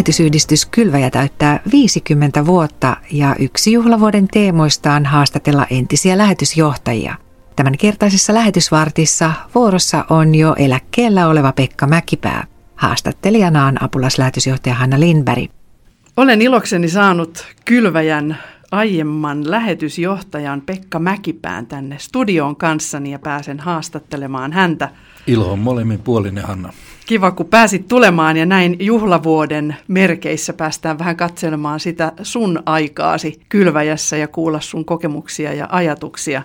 Lähetysyhdistys Kylväjä täyttää 50 vuotta ja yksi juhlavuoden teemoista on haastatella entisiä lähetysjohtajia. Tämän kertaisessa lähetysvartissa vuorossa on jo eläkkeellä oleva Pekka Mäkipää. Haastattelijana on apulaslähetysjohtaja Hanna Lindberg. Olen ilokseni saanut Kylväjän aiemman lähetysjohtajan Pekka Mäkipään tänne studioon kanssani ja pääsen haastattelemaan häntä. Ilo on molemmin puolinen, Hanna. Kiva, kun pääsit tulemaan ja näin juhlavuoden merkeissä päästään vähän katselemaan sitä sun aikaasi kylväjässä ja kuulla sun kokemuksia ja ajatuksia.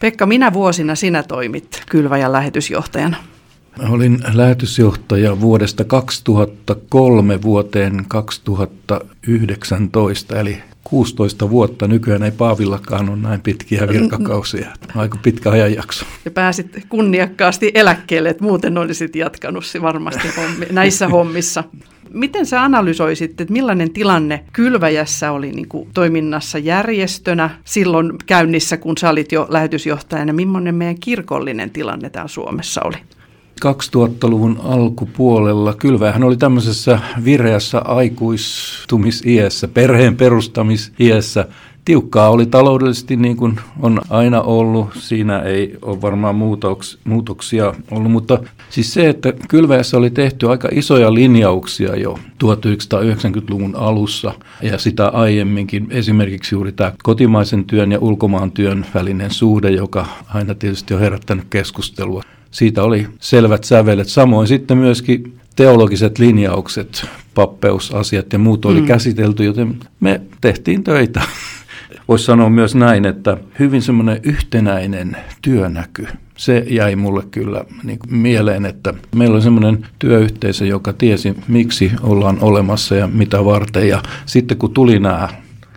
Pekka, minä vuosina sinä toimit kylväjän lähetysjohtajana? Olin lähetysjohtaja vuodesta 2003 vuoteen 2019, eli 16 vuotta. Nykyään ei Paavillakaan ole näin pitkiä virkakausia. Aika pitkä ajanjakso. Ja pääsit kunniakkaasti eläkkeelle, että muuten olisit jatkanut varmasti hommi, näissä hommissa. Miten sä analysoisit, että millainen tilanne Kylväjässä oli niin kuin toiminnassa järjestönä silloin käynnissä, kun sä olit jo lähetysjohtajana? Millainen meidän kirkollinen tilanne täällä Suomessa oli? 2000-luvun alkupuolella. Kylvähän oli tämmöisessä vireässä aikuistumisiässä, perheen perustamisiässä. Tiukkaa oli taloudellisesti niin kuin on aina ollut. Siinä ei ole varmaan muutoks, muutoksia ollut, mutta siis se, että Kylväjässä oli tehty aika isoja linjauksia jo 1990-luvun alussa ja sitä aiemminkin. Esimerkiksi juuri tämä kotimaisen työn ja ulkomaan työn välinen suhde, joka aina tietysti on herättänyt keskustelua siitä oli selvät sävelet. Samoin sitten myöskin teologiset linjaukset, pappeusasiat ja muut oli mm. käsitelty, joten me tehtiin töitä. Voisi sanoa myös näin, että hyvin semmoinen yhtenäinen työnäky, se jäi mulle kyllä niin kuin mieleen, että meillä oli semmoinen työyhteisö, joka tiesi, miksi ollaan olemassa ja mitä varten. Ja sitten kun tuli nämä,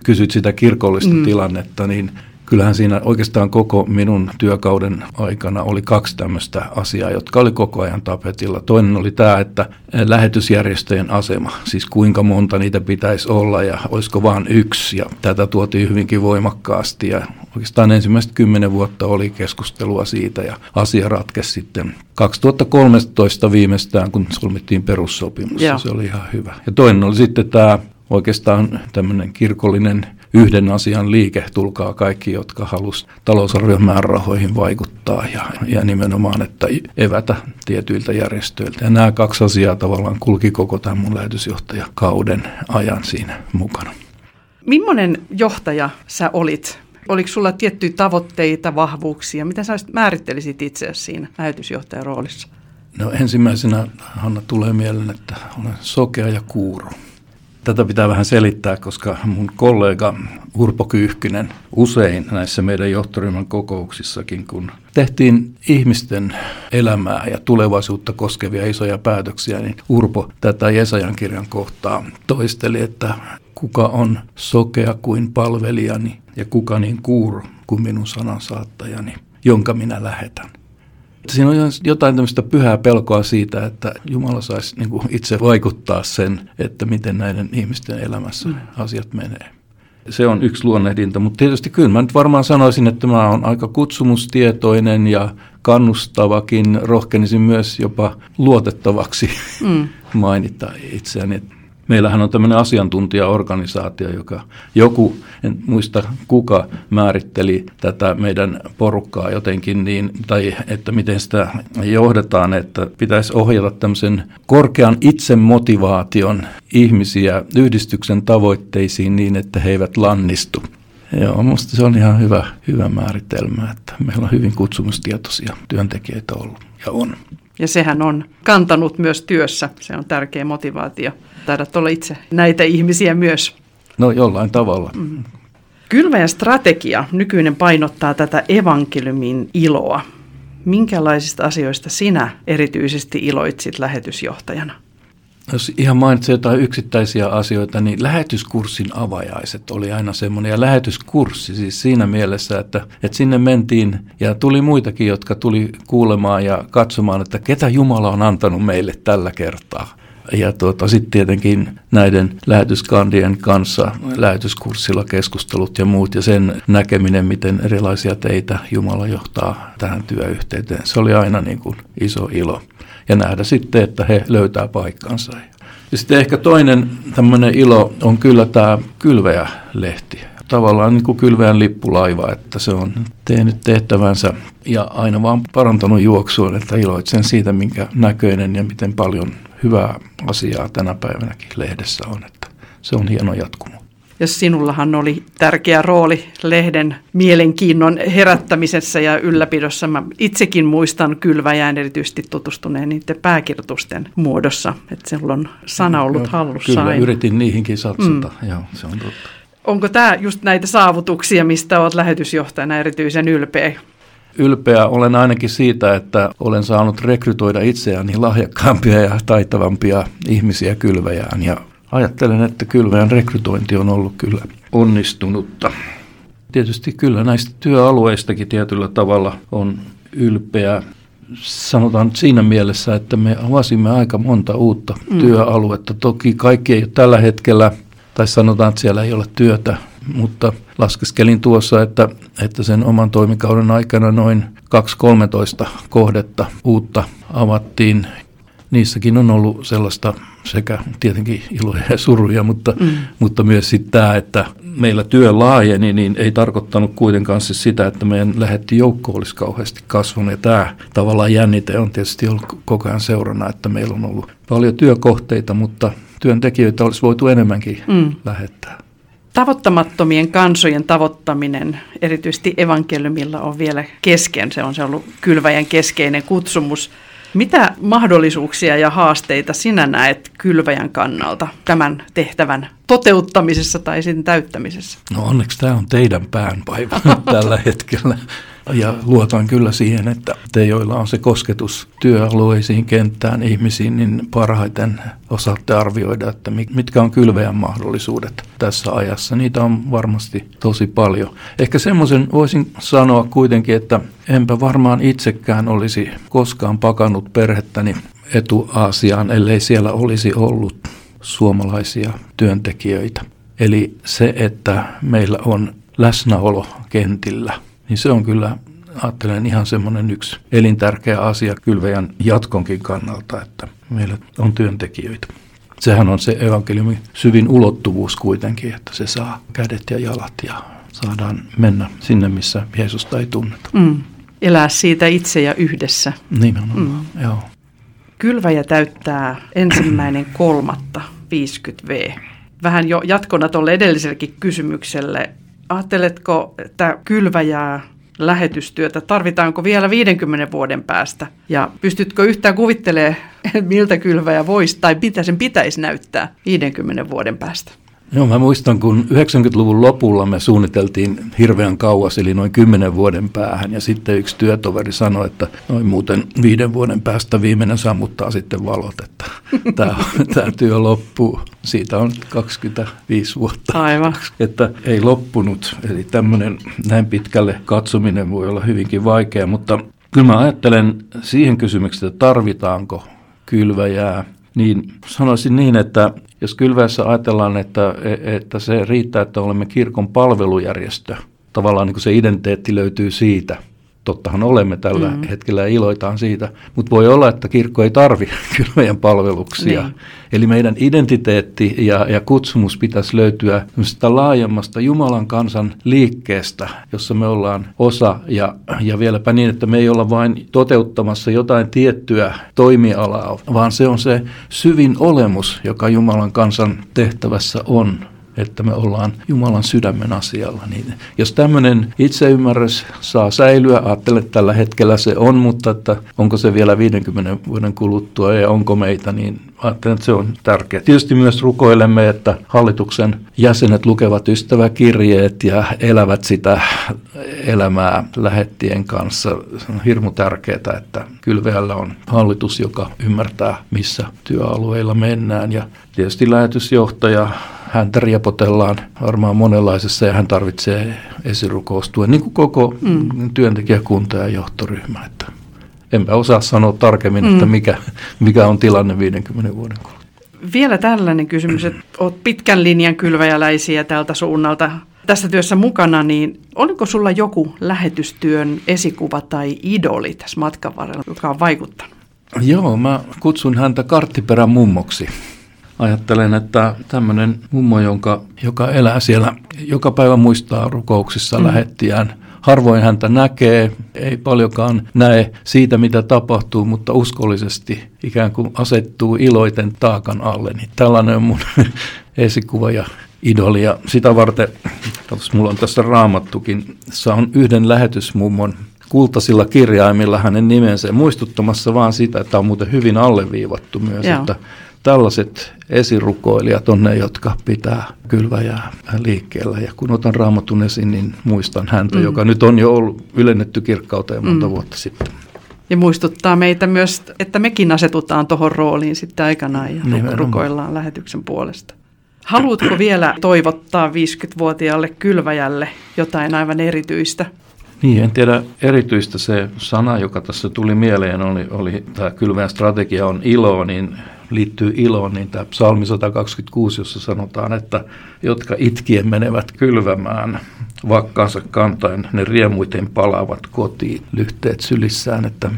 kysyt sitä kirkollista mm. tilannetta, niin kyllähän siinä oikeastaan koko minun työkauden aikana oli kaksi tämmöistä asiaa, jotka oli koko ajan tapetilla. Toinen oli tämä, että lähetysjärjestöjen asema, siis kuinka monta niitä pitäisi olla ja olisiko vain yksi. Ja tätä tuotiin hyvinkin voimakkaasti ja oikeastaan ensimmäiset kymmenen vuotta oli keskustelua siitä ja asia ratkesi sitten 2013 viimeistään, kun solmittiin perussopimus. Ja. Se oli ihan hyvä. Ja toinen oli sitten tämä oikeastaan tämmöinen kirkollinen yhden asian liike, tulkaa kaikki, jotka halus talousarvion määrärahoihin vaikuttaa ja, ja nimenomaan, että evätä tietyiltä järjestöiltä. Ja nämä kaksi asiaa tavallaan kulki koko tämän mun lähetysjohtajakauden ajan siinä mukana. Millainen johtaja sä olit? Oliko sulla tiettyjä tavoitteita, vahvuuksia? Mitä sä määrittelisit itse siinä lähetysjohtajan roolissa? No ensimmäisenä, Hanna, tulee mieleen, että olen sokea ja kuuro. Tätä pitää vähän selittää, koska mun kollega Urpo Kyyhkynen usein näissä meidän johtoryhmän kokouksissakin, kun tehtiin ihmisten elämää ja tulevaisuutta koskevia isoja päätöksiä, niin Urpo tätä Jesajan kirjan kohtaa toisteli, että kuka on sokea kuin palvelijani ja kuka niin kuuro kuin minun sanansaattajani, jonka minä lähetän. Siinä on jotain tämmöistä pyhää pelkoa siitä, että Jumala saisi niin kuin itse vaikuttaa sen, että miten näiden ihmisten elämässä mm. asiat menee. Se on yksi luonnehdinta, mutta tietysti kyllä mä nyt varmaan sanoisin, että mä oon aika kutsumustietoinen ja kannustavakin, rohkenisin myös jopa luotettavaksi mm. mainita itseäni. Meillähän on tämmöinen asiantuntijaorganisaatio, joka joku, en muista kuka, määritteli tätä meidän porukkaa jotenkin niin, tai että miten sitä johdetaan, että pitäisi ohjata tämmöisen korkean itsemotivaation ihmisiä yhdistyksen tavoitteisiin niin, että he eivät lannistu. Joo, minusta se on ihan hyvä, hyvä määritelmä, että meillä on hyvin kutsumustietoisia työntekijöitä ollut ja on. Ja sehän on kantanut myös työssä, se on tärkeä motivaatio. Taidat olla itse näitä ihmisiä myös. No jollain tavalla. Mm. Kylväjän strategia nykyinen painottaa tätä evankeliumin iloa. Minkälaisista asioista sinä erityisesti iloitsit lähetysjohtajana? Jos ihan mainitsen jotain yksittäisiä asioita, niin lähetyskurssin avajaiset oli aina semmoinen. Ja lähetyskurssi siis siinä mielessä, että, että sinne mentiin ja tuli muitakin, jotka tuli kuulemaan ja katsomaan, että ketä Jumala on antanut meille tällä kertaa. Ja tuota, sitten tietenkin näiden lähetyskandien kanssa lähetyskurssilla keskustelut ja muut ja sen näkeminen, miten erilaisia teitä Jumala johtaa tähän työyhteyteen. Se oli aina niin kuin iso ilo ja nähdä sitten, että he löytää paikkansa. Ja sitten ehkä toinen tämmöinen ilo on kyllä tämä Kylväjä-lehti. Tavallaan niin kuin kylväjän lippulaiva, että se on tehnyt tehtävänsä ja aina vaan parantanut juoksuun, että iloitsen siitä, minkä näköinen ja miten paljon hyvää asiaa tänä päivänäkin lehdessä on. Että se on hieno jatkumo. Ja sinullahan oli tärkeä rooli lehden mielenkiinnon herättämisessä ja ylläpidossa. Mä itsekin muistan kylväjään erityisesti tutustuneen niiden pääkirjoitusten muodossa, että sinulla on sana ollut hallussa Kyllä, aina. yritin niihinkin satsata, mm. joo, se on totta. Onko tämä just näitä saavutuksia, mistä olet lähetysjohtajana erityisen ylpeä? Ylpeä olen ainakin siitä, että olen saanut rekrytoida itseäni lahjakkaampia ja taitavampia ihmisiä kylväjään ja ajattelen, että kylväjän rekrytointi on ollut kyllä onnistunutta. Tietysti kyllä näistä työalueistakin tietyllä tavalla on ylpeä. Sanotaan siinä mielessä, että me avasimme aika monta uutta mm. työaluetta. Toki kaikki ei ole tällä hetkellä, tai sanotaan, että siellä ei ole työtä, mutta laskeskelin tuossa, että, että sen oman toimikauden aikana noin 2-13 kohdetta uutta avattiin niissäkin on ollut sellaista sekä tietenkin iloja ja suruja, mutta, mm. mutta myös sitten tämä, että meillä työ laajeni, niin ei tarkoittanut kuitenkaan siis sitä, että meidän lähetti joukko olisi kauheasti kasvanut. Ja tämä tavallaan jännite on tietysti ollut koko ajan seurana, että meillä on ollut paljon työkohteita, mutta työntekijöitä olisi voitu enemmänkin mm. lähettää. Tavoittamattomien kansojen tavoittaminen, erityisesti evankeliumilla, on vielä kesken. Se on se ollut kylväjän keskeinen kutsumus. Mitä mahdollisuuksia ja haasteita sinä näet kylväjän kannalta tämän tehtävän toteuttamisessa tai sen täyttämisessä? No onneksi tämä on teidän päänpaiva tällä hetkellä. Ja luotan kyllä siihen, että te, joilla on se kosketus työalueisiin, kenttään, ihmisiin, niin parhaiten osaatte arvioida, että mitkä on kylveän mahdollisuudet tässä ajassa. Niitä on varmasti tosi paljon. Ehkä semmoisen voisin sanoa kuitenkin, että enpä varmaan itsekään olisi koskaan pakannut perhettäni etuasiaan, ellei siellä olisi ollut suomalaisia työntekijöitä. Eli se, että meillä on läsnäolo kentillä – niin se on kyllä, ajattelen ihan semmoinen yksi elintärkeä asia kylväjän jatkonkin kannalta, että meillä on työntekijöitä. Sehän on se evankeliumin syvin ulottuvuus kuitenkin, että se saa kädet ja jalat ja saadaan mennä sinne, missä Jeesusta ei tunneta. Mm. Elää siitä itse ja yhdessä. Nimenomaan, mm. joo. Kylväjä täyttää ensimmäinen kolmatta 50V. Vähän jo jatkona tuolle edellisellekin kysymykselle Ajatteletko, että kylväjää lähetystyötä tarvitaanko vielä 50 vuoden päästä? Ja pystytkö yhtään kuvittelemaan, miltä kylväjä voisi tai mitä sen pitäisi näyttää 50 vuoden päästä? Joo, mä muistan, kun 90-luvun lopulla me suunniteltiin hirveän kauas, eli noin 10 vuoden päähän, ja sitten yksi työtoveri sanoi, että noin muuten viiden vuoden päästä viimeinen sammuttaa sitten valot, että tämä, tämä työ loppuu. Siitä on 25 vuotta. Aivan. Että ei loppunut, eli tämmöinen näin pitkälle katsominen voi olla hyvinkin vaikea, mutta kyllä mä ajattelen siihen kysymykseen, että tarvitaanko kylväjää, niin sanoisin niin, että jos kylväessä ajatellaan, että, että se riittää, että olemme kirkon palvelujärjestö, tavallaan niin kuin se identiteetti löytyy siitä – tottahan olemme tällä mm. hetkellä ja iloitaan siitä, mutta voi olla, että kirkko ei tarvi kyllä meidän palveluksia. Niin. Eli meidän identiteetti ja, ja kutsumus pitäisi löytyä laajemmasta Jumalan kansan liikkeestä, jossa me ollaan osa ja, ja vieläpä niin, että me ei olla vain toteuttamassa jotain tiettyä toimialaa, vaan se on se syvin olemus, joka Jumalan kansan tehtävässä on että me ollaan Jumalan sydämen asialla. Niin jos tämmöinen itseymmärrys saa säilyä, ajattelen, että tällä hetkellä se on, mutta että onko se vielä 50 vuoden kuluttua ja onko meitä, niin ajattelen, että se on tärkeää. Tietysti myös rukoilemme, että hallituksen jäsenet lukevat ystäväkirjeet ja elävät sitä elämää lähettien kanssa. Se on hirmu tärkeää, että kylveällä on hallitus, joka ymmärtää, missä työalueilla mennään. Ja tietysti lähetysjohtaja häntä riepotellaan varmaan monenlaisessa ja hän tarvitsee esirukoustuen, niin kuin koko mm. työntekijäkunta ja johtoryhmä. Että enpä osaa sanoa tarkemmin, mm. että mikä, mikä on tilanne 50 vuoden kuluttua. Vielä tällainen kysymys, että olet pitkän linjan kylväjäläisiä tältä suunnalta tässä työssä mukana, niin oliko sulla joku lähetystyön esikuva tai idoli tässä matkan varrella, joka on vaikuttanut? Joo, mä kutsun häntä karttiperän mummoksi ajattelen, että tämmöinen mummo, jonka, joka elää siellä, joka päivä muistaa rukouksissa mm. lähettiään, harvoin häntä näkee, ei paljonkaan näe siitä, mitä tapahtuu, mutta uskollisesti ikään kuin asettuu iloiten taakan alle. Niin tällainen on mun esikuva ja idoli. Ja sitä varten, katsos, mulla on tässä raamattukin, se on yhden lähetysmummon kultaisilla kirjaimilla hänen nimensä muistuttamassa vaan sitä, että on muuten hyvin alleviivattu myös, Joo. että tällaiset esirukoilijat on ne, jotka pitää kylväjää liikkeellä. Ja kun otan raamatun esiin, niin muistan häntä, mm. joka nyt on jo ollut ylennetty kirkkauteen monta mm. vuotta sitten. Ja muistuttaa meitä myös, että mekin asetutaan tuohon rooliin sitten aikanaan ja Nimenomaan. rukoillaan lähetyksen puolesta. Haluatko vielä toivottaa 50-vuotiaalle kylväjälle jotain aivan erityistä? Niin, en tiedä erityistä se sana, joka tässä tuli mieleen, oli, oli tämä kylväjän strategia on ilo, niin liittyy iloon, niin tämä psalmi 126, jossa sanotaan, että jotka itkien menevät kylvämään vakkaansa kantain, ne riemuiten palaavat kotiin. Lyhteet sylissään, että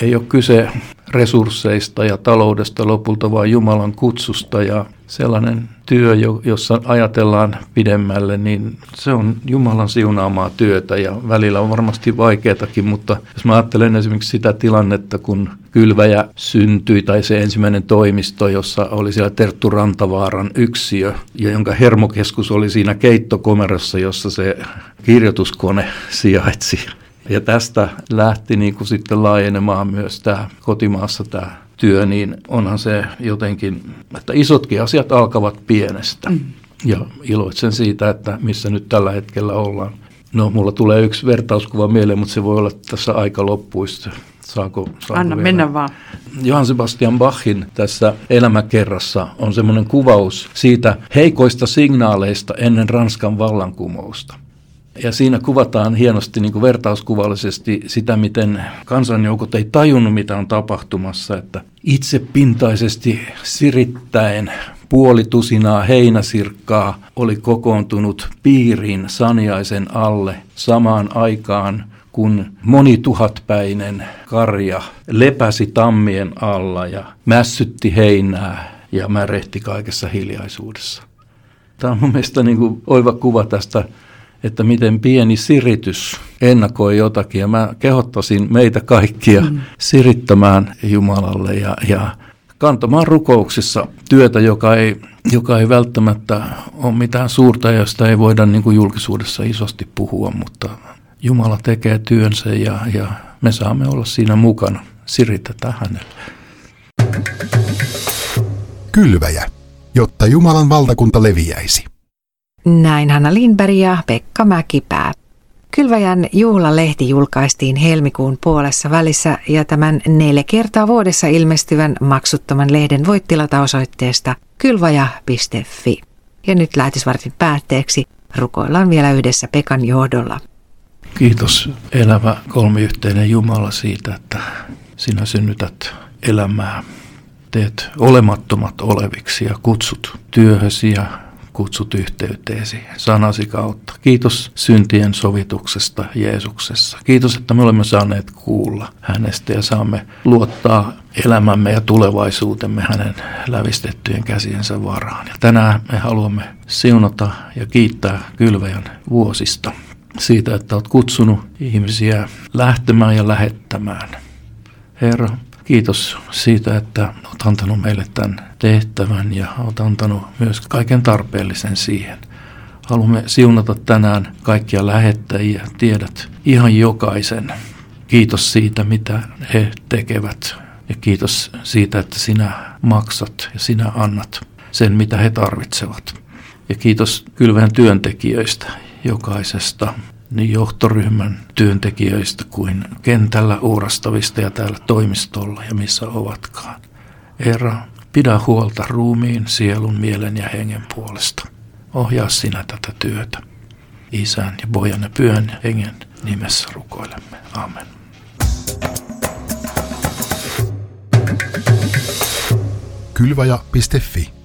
ei ole kyse resursseista ja taloudesta lopulta, vaan Jumalan kutsusta. Ja sellainen työ, jossa ajatellaan pidemmälle, niin se on Jumalan siunaamaa työtä. Ja välillä on varmasti vaikeatakin, mutta jos mä ajattelen esimerkiksi sitä tilannetta, kun kylväjä syntyi tai se ensimmäinen toimisto, jossa oli siellä Terttu Rantavaaran yksiö ja jonka hermokeskus oli siinä keittokomerossa, jossa se kirjoituskone sijaitsi ja tästä lähti niin kuin sitten laajenemaan myös tämä kotimaassa tämä työ, niin onhan se jotenkin, että isotkin asiat alkavat pienestä. Mm. Ja iloitsen siitä, että missä nyt tällä hetkellä ollaan. No, mulla tulee yksi vertauskuva mieleen, mutta se voi olla tässä aika loppuista. Saako, saako Anna vielä? mennä vaan. Johann Sebastian Bachin tässä elämäkerrassa on semmoinen kuvaus siitä heikoista signaaleista ennen Ranskan vallankumousta. Ja siinä kuvataan hienosti niin kuin vertauskuvallisesti sitä, miten kansanjoukot ei tajunnut, mitä on tapahtumassa, että itsepintaisesti sirittäen puoli tusinaa heinäsirkkaa oli kokoontunut piiriin saniaisen alle samaan aikaan, kun monituhatpäinen karja lepäsi tammien alla ja mässytti heinää ja märehti kaikessa hiljaisuudessa. Tämä on mun mielestä niin kuin oiva kuva tästä että miten pieni siritys ennakoi jotakin. Ja mä kehottaisin meitä kaikkia mm. sirittämään Jumalalle ja, ja kantamaan rukouksissa työtä, joka ei, joka ei välttämättä ole mitään suurta, josta ei voida niin kuin julkisuudessa isosti puhua, mutta Jumala tekee työnsä ja, ja me saamme olla siinä mukana. Siritetään hänelle. Kylväjä, jotta Jumalan valtakunta leviäisi. Näin Hanna Lindberg ja Pekka Mäkipää. Kylväjän juhlalehti julkaistiin helmikuun puolessa välissä ja tämän neljä kertaa vuodessa ilmestyvän maksuttoman lehden voit tilata osoitteesta kylvaja.fi. Ja nyt lähetysvartin päätteeksi rukoillaan vielä yhdessä Pekan johdolla. Kiitos elävä kolmiyhteinen Jumala siitä, että sinä synnytät elämää, teet olemattomat oleviksi ja kutsut työhösi ja kutsut yhteyteesi sanasi kautta. Kiitos syntien sovituksesta Jeesuksessa. Kiitos, että me olemme saaneet kuulla hänestä ja saamme luottaa elämämme ja tulevaisuutemme hänen lävistettyjen käsiensä varaan. Ja tänään me haluamme siunata ja kiittää kylväjän vuosista siitä, että olet kutsunut ihmisiä lähtemään ja lähettämään. Herra, Kiitos siitä, että olet antanut meille tämän tehtävän ja olet antanut myös kaiken tarpeellisen siihen. Haluamme siunata tänään kaikkia lähettäjiä, tiedät ihan jokaisen. Kiitos siitä, mitä he tekevät ja kiitos siitä, että sinä maksat ja sinä annat sen, mitä he tarvitsevat. Ja kiitos kylvän työntekijöistä, jokaisesta niin johtoryhmän työntekijöistä kuin kentällä uurastavista ja täällä toimistolla ja missä ovatkaan. Herra, pidä huolta ruumiin, sielun, mielen ja hengen puolesta. Ohjaa sinä tätä työtä. Isän ja pojan ja pyhän hengen nimessä rukoilemme. Amen. Kylvaja.fi